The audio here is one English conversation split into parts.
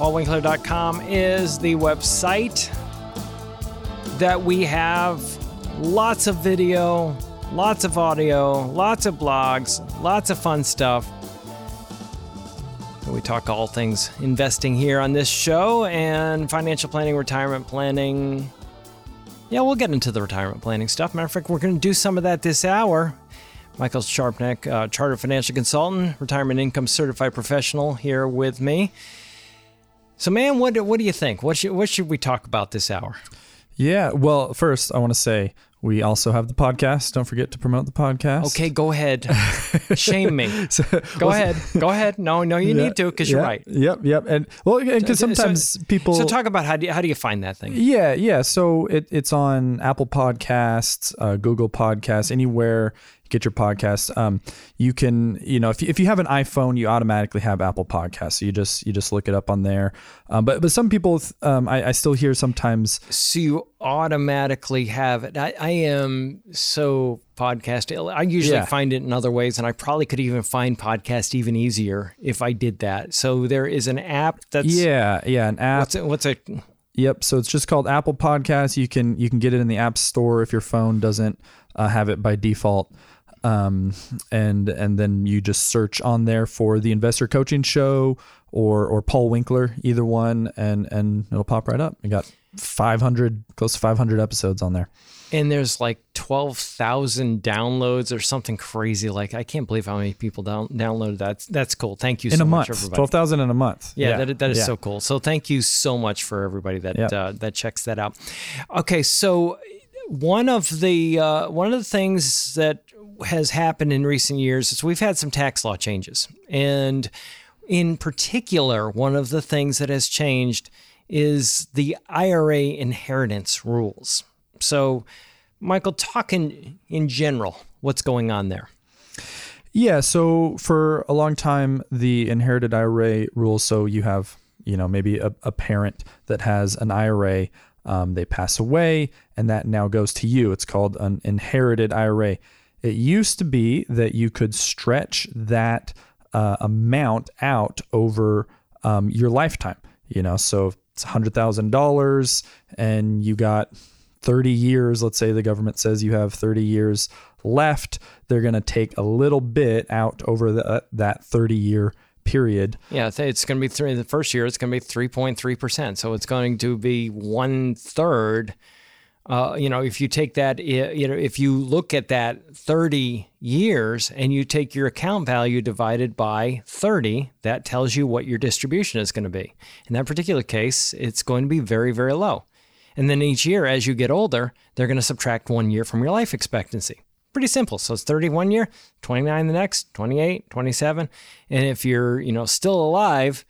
paulwinkler.com is the website that we have lots of video, lots of audio, lots of blogs, lots of fun stuff. We talk all things investing here on this show and financial planning, retirement planning. Yeah, we'll get into the retirement planning stuff. Matter of fact, we're going to do some of that this hour. Michael Sharpneck, uh, Chartered Financial Consultant, Retirement Income Certified Professional, here with me. So, man, what what do you think? What should what should we talk about this hour? Yeah, well, first I want to say we also have the podcast. Don't forget to promote the podcast. Okay, go ahead. Shame me. So, go well, ahead. Go ahead. No, no, you yeah, need to because yeah, you're right. Yep, yep. And well, because sometimes so, people. So talk about how do you, how do you find that thing? Yeah, yeah. So it, it's on Apple Podcasts, uh, Google Podcasts, anywhere get your podcasts. Um, you can, you know, if you, if you have an iPhone, you automatically have Apple Podcasts. So you just you just look it up on there. Um, but but some people, um, I, I still hear sometimes. So you automatically have it. I, I am so podcast. I usually yeah. find it in other ways, and I probably could even find podcast even easier if I did that. So there is an app that's yeah yeah an app. What's it? What's it? Yep. So it's just called Apple Podcasts. You can you can get it in the App Store if your phone doesn't uh, have it by default um, and and then you just search on there for the Investor Coaching Show or or Paul Winkler, either one, and and it'll pop right up. You got 500, close to 500 episodes on there. And there's like 12,000 downloads or something crazy. Like, I can't believe how many people down, downloaded that. That's cool. Thank you in so a much, month. everybody. 12,000 in a month. Yeah, yeah. that, that is yeah. so cool. So, thank you so much for everybody that yep. uh, that checks that out. Okay, so one of the uh, one of the things that has happened in recent years is we've had some tax law changes. And in particular, one of the things that has changed is the IRA inheritance rules. So, Michael, talk in, in general, what's going on there? Yeah, so for a long time, the inherited IRA rules, so you have, you know, maybe a, a parent that has an IRA, um, they pass away, and that now goes to you. It's called an inherited IRA. It used to be that you could stretch that uh, amount out over um, your lifetime. You know, so it's hundred thousand dollars, and you got 30 years. Let's say the government says you have 30 years left. They're going to take a little bit out over the, uh, that 30 year period. Yeah, it's going to be three. The first year, it's going to be 3.3 percent. So it's going to be one third uh, you know, if you take that, you know, if you look at that 30 years and you take your account value divided by 30, that tells you what your distribution is going to be. In that particular case, it's going to be very, very low. And then each year, as you get older, they're going to subtract one year from your life expectancy. Pretty simple. So it's 31 year, 29 the next, 28, 27. And if you're, you know, still alive,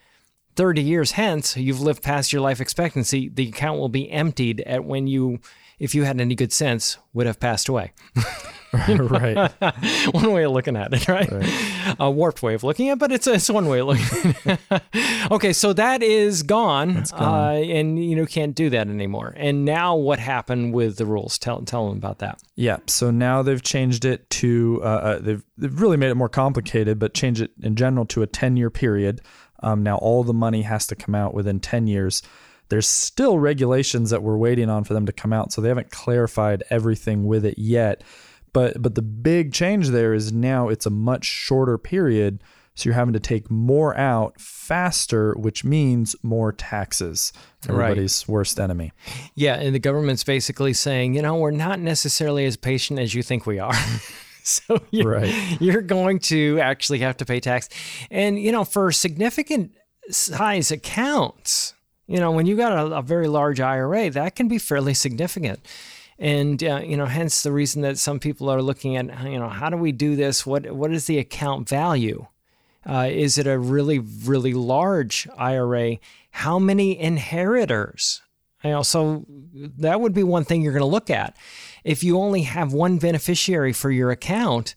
30 years hence, you've lived past your life expectancy, the account will be emptied at when you if you had any good sense, would have passed away. right. one way of looking at it, right? right? A warped way of looking at it, but it's, it's one way of looking at it. okay, so that is gone, gone. Uh, and you know can't do that anymore. And now what happened with the rules? Tell, tell them about that. Yeah, so now they've changed it to, uh, uh, they've, they've really made it more complicated, but changed it in general to a 10 year period. Um, now all the money has to come out within 10 years. There's still regulations that we're waiting on for them to come out, so they haven't clarified everything with it yet. But but the big change there is now it's a much shorter period, so you're having to take more out faster, which means more taxes. Everybody's right. worst enemy. Yeah, and the government's basically saying, you know, we're not necessarily as patient as you think we are. so you're, right. you're going to actually have to pay tax. And, you know, for significant size accounts, you know, when you've got a, a very large IRA, that can be fairly significant. And uh, you know, hence the reason that some people are looking at, you know, how do we do this? What what is the account value? Uh, is it a really, really large IRA? How many inheritors? You know, so that would be one thing you're going to look at. If you only have one beneficiary for your account,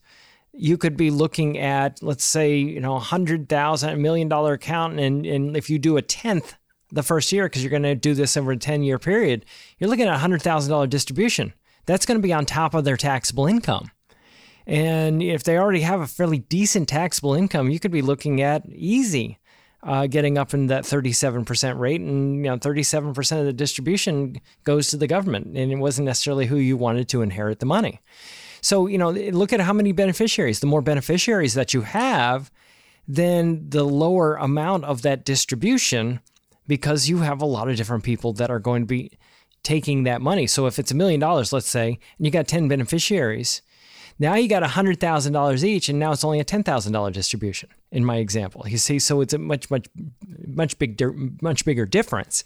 you could be looking at, let's say, you know, a hundred thousand, a million dollar account, and and if you do a tenth the first year because you're going to do this over a ten year period, you're looking at a hundred thousand dollar distribution. That's going to be on top of their taxable income. And if they already have a fairly decent taxable income, you could be looking at easy uh, getting up in that 37% rate. And you know, 37% of the distribution goes to the government, and it wasn't necessarily who you wanted to inherit the money. So, you know, look at how many beneficiaries. The more beneficiaries that you have, then the lower amount of that distribution because you have a lot of different people that are going to be taking that money. So if it's a million dollars, let's say, and you got 10 beneficiaries, now you got $100,000 each, and now it's only a $10,000 distribution in my example. You see, so it's a much, much, much big, much bigger difference.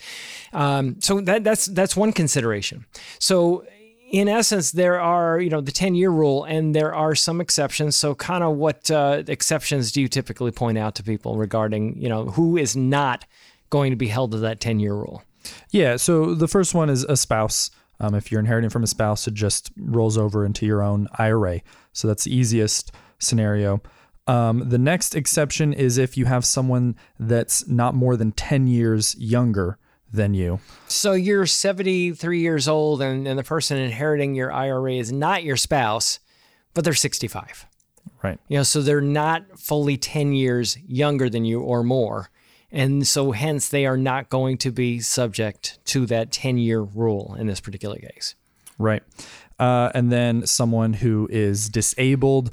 Um, so that, that's, that's one consideration. So in essence, there are, you know, the 10 year rule, and there are some exceptions. So, kind of what uh, exceptions do you typically point out to people regarding, you know, who is not going to be held to that 10 year rule? Yeah. So, the first one is a spouse. Um, if you're inheriting from a spouse, it just rolls over into your own IRA. So that's the easiest scenario. Um, the next exception is if you have someone that's not more than 10 years younger than you. So you're 73 years old, and, and the person inheriting your IRA is not your spouse, but they're 65. Right. You know, so they're not fully 10 years younger than you or more. And so, hence, they are not going to be subject to that 10 year rule in this particular case. Right. Uh, and then someone who is disabled,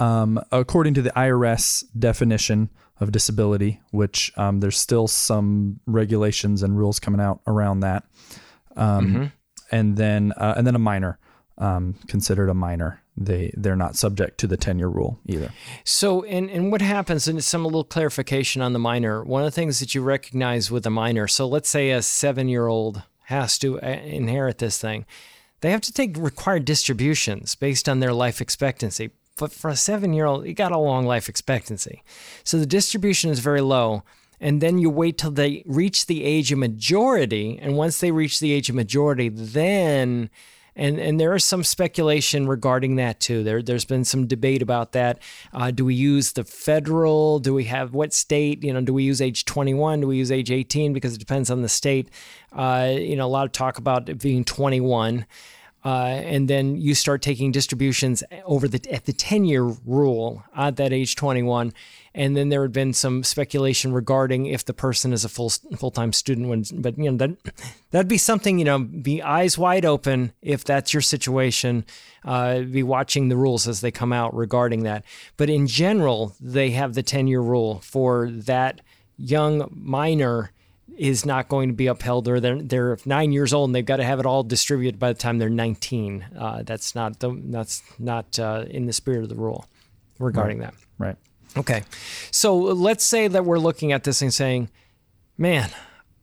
um, according to the IRS definition of disability, which um, there's still some regulations and rules coming out around that. Um, mm-hmm. And then, uh, and then a minor, um, considered a minor they they're not subject to the 10 year rule either. So and and what happens and some little clarification on the minor. One of the things that you recognize with a minor. So let's say a 7-year-old has to uh, inherit this thing. They have to take required distributions based on their life expectancy. But for a 7-year-old, you got a long life expectancy. So the distribution is very low and then you wait till they reach the age of majority and once they reach the age of majority then and and there is some speculation regarding that too. There there's been some debate about that. Uh, do we use the federal? Do we have what state? You know, do we use age 21? Do we use age 18? Because it depends on the state. Uh, you know, a lot of talk about it being 21. Uh, and then you start taking distributions over the at the 10 year rule at that age 21 and then there had been some speculation regarding if the person is a full full-time student when but you know that that'd be something you know be eyes wide open if that's your situation. Uh, be watching the rules as they come out regarding that. But in general they have the 10 year rule for that young minor is not going to be upheld or they're, they're nine years old and they've got to have it all distributed by the time they're 19 uh, that's not the, that's not uh, in the spirit of the rule regarding right. that right okay so let's say that we're looking at this and saying man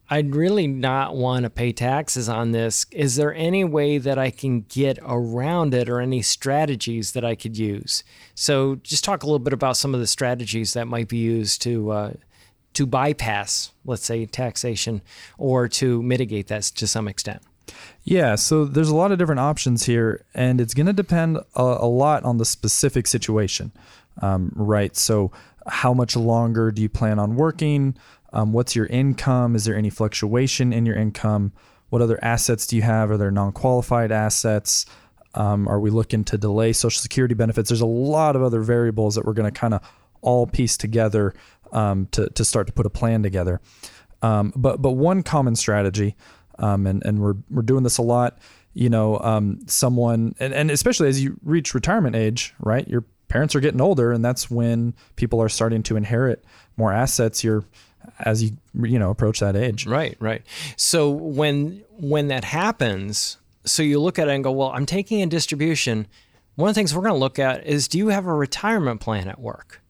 I'd really not want to pay taxes on this. Is there any way that I can get around it or any strategies that I could use? So, just talk a little bit about some of the strategies that might be used to uh, to bypass, let's say, taxation or to mitigate that to some extent? Yeah, so there's a lot of different options here, and it's going to depend a, a, lot on the specific situation, um, right? So, how much longer do you plan on working? Um, what's your income? Is there any fluctuation in your income? What other assets do you have? Are there non qualified assets? Um, are we looking to delay Social Security benefits? There's a lot of other variables that we're going to kind of all piece together um, to to start to put a plan together. Um, but but one common strategy, um, and and we're we're doing this a lot. You know, um, someone and, and especially as you reach retirement age, right? Your parents are getting older, and that's when people are starting to inherit more assets. You're as you you know approach that age. Right, right. So when when that happens, so you look at it and go, well, I'm taking a distribution. One of the things we're going to look at is do you have a retirement plan at work?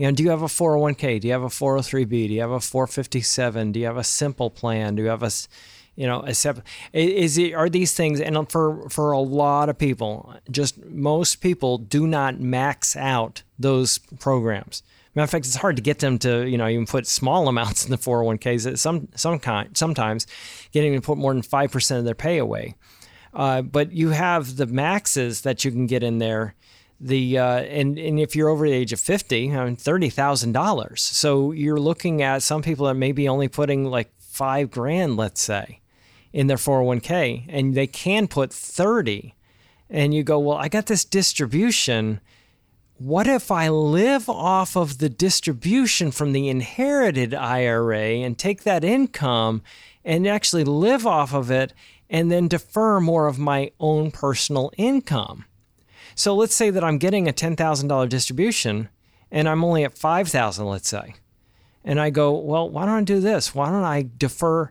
You know, do you have a 401k? Do you have a 403b? Do you have a 457? Do you have a simple plan? Do you have a, you know, a separate? Is it are these things? And for for a lot of people, just most people do not max out those programs. Matter of fact, it's hard to get them to, you know, even put small amounts in the 401ks. Some, some kind, sometimes getting to put more than 5% of their pay away. Uh, but you have the maxes that you can get in there. The uh, and and if you're over the age of 50, I mean, thirty thousand dollars. So you're looking at some people that may be only putting like five grand, let's say, in their 401k, and they can put 30. And you go, well, I got this distribution what if I live off of the distribution from the inherited IRA and take that income and actually live off of it and then defer more of my own personal income? So let's say that I'm getting a $10,000 distribution and I'm only at 5,000, let's say. And I go, well, why don't I do this? Why don't I defer?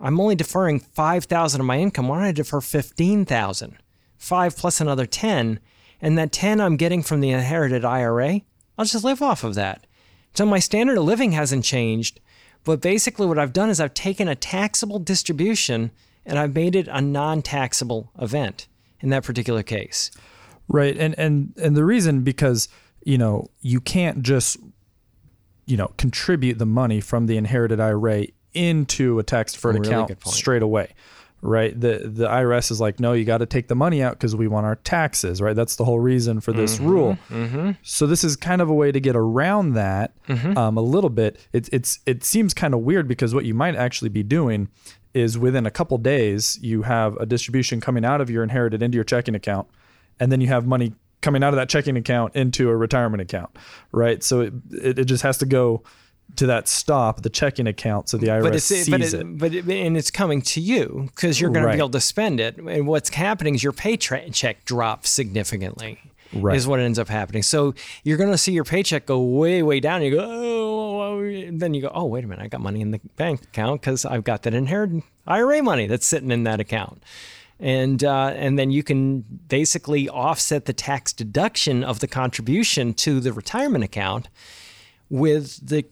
I'm only deferring 5,000 of my income. Why don't I defer 15,000? 5 plus another 10 and that 10 I'm getting from the inherited IRA, I'll just live off of that. So my standard of living hasn't changed, but basically what I've done is I've taken a taxable distribution and I've made it a non-taxable event in that particular case. Right. And and and the reason because, you know, you can't just you know, contribute the money from the inherited IRA into a tax deferred really account straight away right? The the IRS is like, no, you got to take the money out because we want our taxes, right? That's the whole reason for this mm-hmm, rule. Mm-hmm. So this is kind of a way to get around that mm-hmm. um, a little bit. It, it's it seems kind of weird because what you might actually be doing is within a couple days you have a distribution coming out of your inherited into your checking account, and then you have money coming out of that checking account into a retirement account, right? So it, it, it just has to go to that stop the checking account so the IRS but it's, sees but it, it. But it, and it's coming to you because you're going right. to be able to spend it. And what's happening is your paycheck drops significantly. Right. Is what ends up happening. So you're going to see your paycheck go way, way down. You go, oh, then you go, oh, wait a minute, I got money in the bank account because I've got that inherited IRA money that's sitting in that account and uh, and then you can basically offset the tax deduction of the contribution to the retirement account with the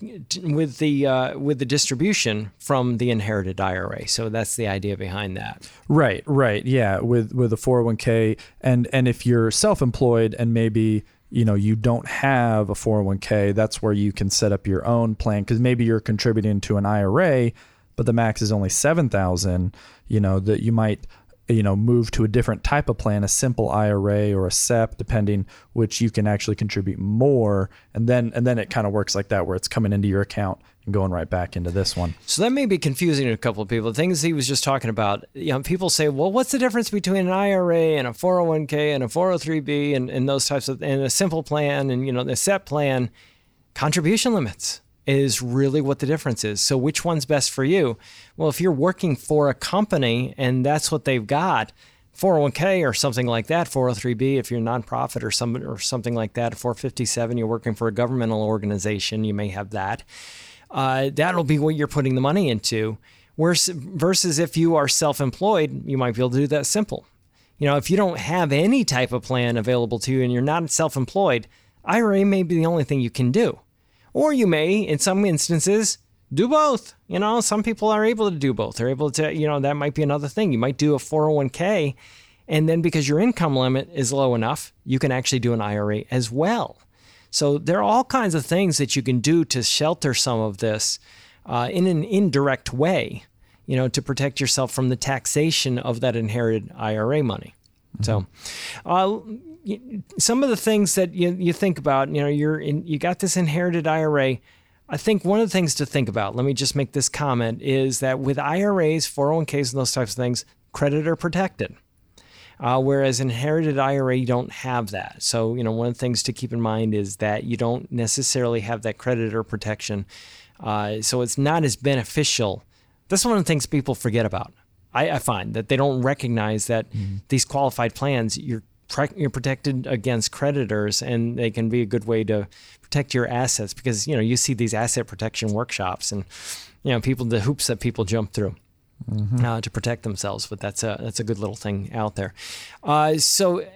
with the uh, with the distribution from the inherited IRA. So that's the idea behind that. Right, right, yeah. With with a 401k, and and if you're self-employed and maybe you know you don't have a 401k, that's where you can set up your own plan because maybe you're contributing to an IRA, but the max is only seven thousand. You know that you might you know move to a different type of plan a simple IRA or a SEP depending which you can actually contribute more and then and then it kind of works like that where it's coming into your account and going right back into this one. So that may be confusing to a couple of people. The things he was just talking about, you know, people say, well, what's the difference between an IRA and a 401k and a 403b and, and those types of and a simple plan and you know the SEP plan? Contribution limits is really what the difference is. So, which one's best for you? Well, if you're working for a company and that's what they've got, 401k or something like that, 403b if you're a nonprofit or some or something like that, 457 you're working for a governmental organization, you may have that. Uh, that'll be what you're putting the money into. Whereas, versus if you are self-employed, you might be able to do that simple. You know, if you don't have any type of plan available to you and you're not self-employed, IRA may be the only thing you can do. Or you may, in some instances, do both. You know, some people are able to do both. They're able to, you know, that might be another thing. You might do a 401k, and then because your income limit is low enough, you can actually do an IRA as well. So there are all kinds of things that you can do to shelter some of this uh, in an indirect way, you know, to protect yourself from the taxation of that inherited IRA money. Mm-hmm. So, uh, some of the things that you, you think about, you know, you're in, you got this inherited IRA. I think one of the things to think about, let me just make this comment, is that with IRAs, 401ks, and those types of things, creditor protected. Uh, whereas inherited IRA, you don't have that. So, you know, one of the things to keep in mind is that you don't necessarily have that creditor protection. Uh, so it's not as beneficial. That's one of the things people forget about. I, I find that they don't recognize that mm-hmm. these qualified plans, you're you're protected against creditors, and they can be a good way to protect your assets because you know you see these asset protection workshops and you know people the hoops that people jump through. Mm-hmm. Uh, to protect themselves, but that's a that's a good little thing out there. Uh, so,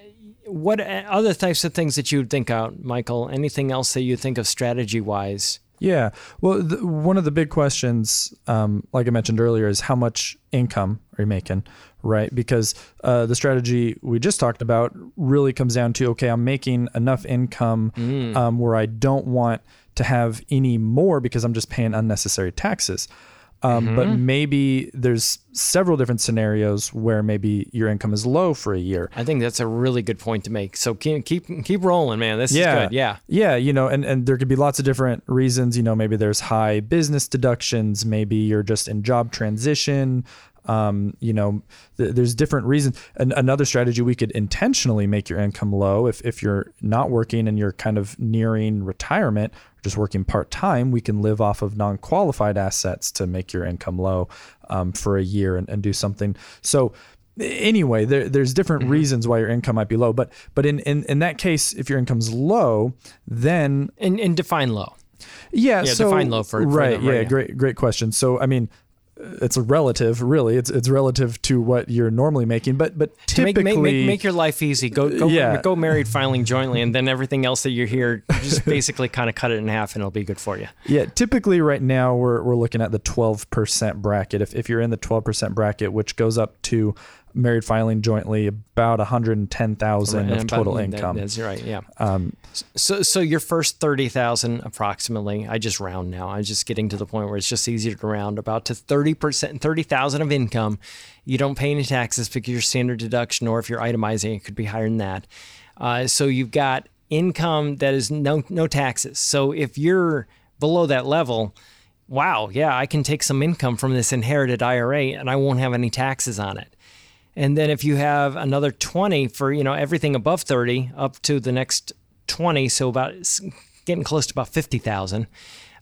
what other types of things that you would think out, Michael? Anything else that you think of strategy wise? Yeah. Well, the, one of the big questions, um, like I mentioned earlier, is how much income are you making? right? Because uh, the strategy we just talked about really comes down to okay, I'm making enough income mm. um, where I don't want to have any more because I'm just paying unnecessary taxes. Um, But maybe there's several different scenarios where maybe your income is low for a year. I think that's a really good point to make. So keep keep keep rolling, man. This yeah. is good. Yeah. Yeah. You know, and, and there could be lots of different reasons. You know, maybe there's high business deductions. Maybe you're just in job transition. Um, you know, th- there's different reasons. An- another strategy we could intentionally make your income low if, if you're not working and you're kind of nearing retirement or just working part time, we can live off of non qualified assets to make your income low um, for a year and, and do something. So, anyway there, there's different reasons why your income might be low but but in, in in that case if your income's low then And and define low. yeah, Yeah, so define low for- for right. them, yeah, right, yeah. great, great question. So, I mean, it's a relative, really. It's it's relative to what you're normally making, but but To make, typically, make, make, make your life easy. Go go, Yeah. go married filing jointly, and then everything else that you're here, just basically kind of cut it in half, and it'll be good for you. yeah, typically right now we're we're looking at the 12% bracket. If if you're in the 12% bracket, which goes up to married filing jointly about 110,000 And of total that- income. that's right. Yeah. Um, So so your first thirty thousand approximately. I just round now. I'm just getting to the point where it's just easier to round about to thirty percent, thirty thousand of income. You don't pay any taxes because your standard deduction, or if you're itemizing, it could be higher than that. Uh, so you've got income that is no no taxes. So if you're below that level, wow, yeah, I can take some income from this inherited IRA and I won't have any taxes on it. And then if you have another 20 for, you know, everything above 30 up to the next 20, so about getting close to about 50,000,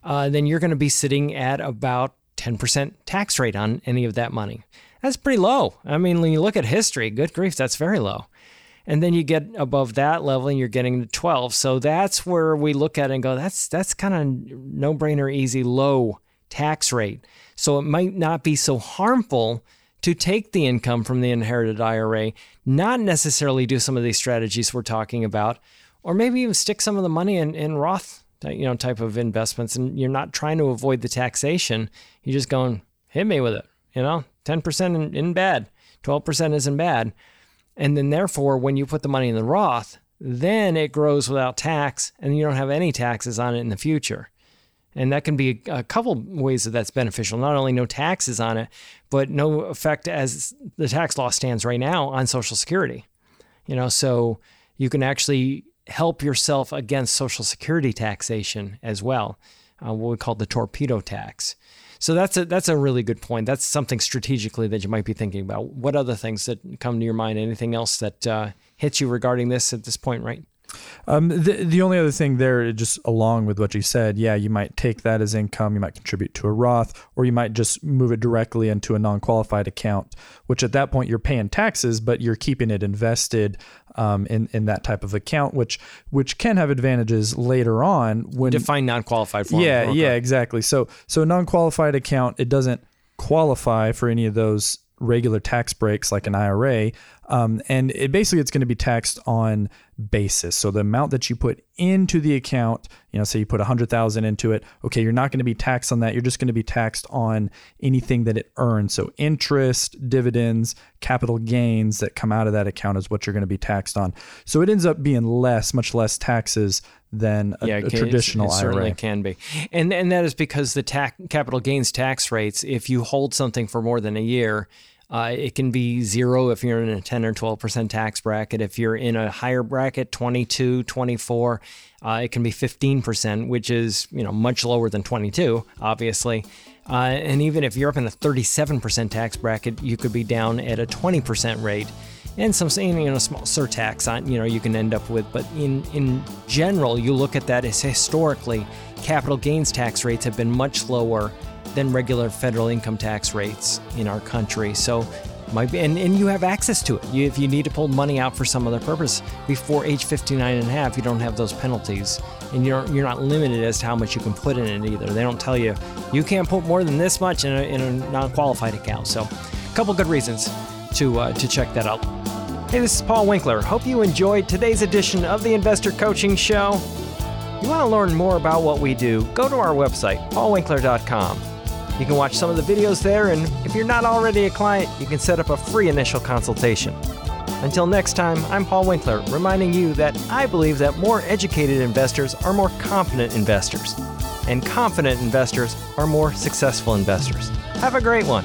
uh, then you're going to be sitting at about 10% tax rate on any of that money. That's pretty low. I mean, when you look at history, good grief, that's very low. And then you get above that level and you're getting to 12. So that's where we look at it and go, that's that's kind of no brainer, easy, low tax rate. So it might not be so harmful to take the income from the inherited IRA, not necessarily do some of these strategies we're talking about, or maybe even stick some of the money in, in Roth you know, type of investments. And you're not trying to avoid the taxation. You're just going, hit me with it. You know, 10% in, in bad, 12% isn't bad. And then therefore, when you put the money in the Roth, then it grows without tax and you don't have any taxes on it in the future. And that can be a couple ways that that's beneficial. Not only no taxes on it, but no effect as the tax law stands right now on Social Security. You know, so you can actually help yourself against Social Security taxation as well, uh, what we call the torpedo tax. So that's a that's a really good point. That's something strategically that you might be thinking about. What other things that come to your mind? Anything else that uh, hits you regarding this at this point, right? Um, the the only other thing there, just along with what you said, yeah, you might take that as income, you might contribute to a Roth, or you might just move it directly into a non-qualified account, which at that point you're paying taxes, but you're keeping it invested um, in in that type of account, which which can have advantages later on when Define non-qualified form. yeah, yeah, exactly. So so a non-qualified account, it doesn't qualify for any of those regular tax breaks like an IRA, um, and it basically it's going to be taxed on basis. So the amount that you put into the account, you know, say you put a hundred thousand into it, okay, you're not going to be taxed on that. You're just going to be taxed on anything that it earns. So interest, dividends, capital gains that come out of that account is what you're going to be taxed on. So it ends up being less, much less taxes than a, yeah, a it traditional it certainly IRA. can be, and and that is because the tax capital gains tax rates. If you hold something for more than a year, uh, it can be zero if you're in a 10 or 12 percent tax bracket. If you're in a higher bracket, 22, 24, uh, it can be 15 percent, which is you know much lower than 22, obviously. Uh, and even if you're up in a 37 percent tax bracket, you could be down at a 20 percent rate and some you know small surtax on you know you can end up with but in in general you look at that as historically capital gains tax rates have been much lower than regular federal income tax rates in our country. So might be and, and you have access to it. You, if you need to pull money out for some other purpose before age 59 and a half you don't have those penalties. And you're, you're not limited as to how much you can put in it either. They don't tell you you can't put more than this much in a, in a non-qualified account. So a couple good reasons to uh, to check that out Hey, this is Paul Winkler. Hope you enjoyed today's edition of the Investor Coaching Show. You want to learn more about what we do? Go to our website, paulwinkler.com. You can watch some of the videos there, and if you're not already a client, you can set up a free initial consultation. Until next time, I'm Paul Winkler, reminding you that I believe that more educated investors are more confident investors, and confident investors are more successful investors. Have a great one.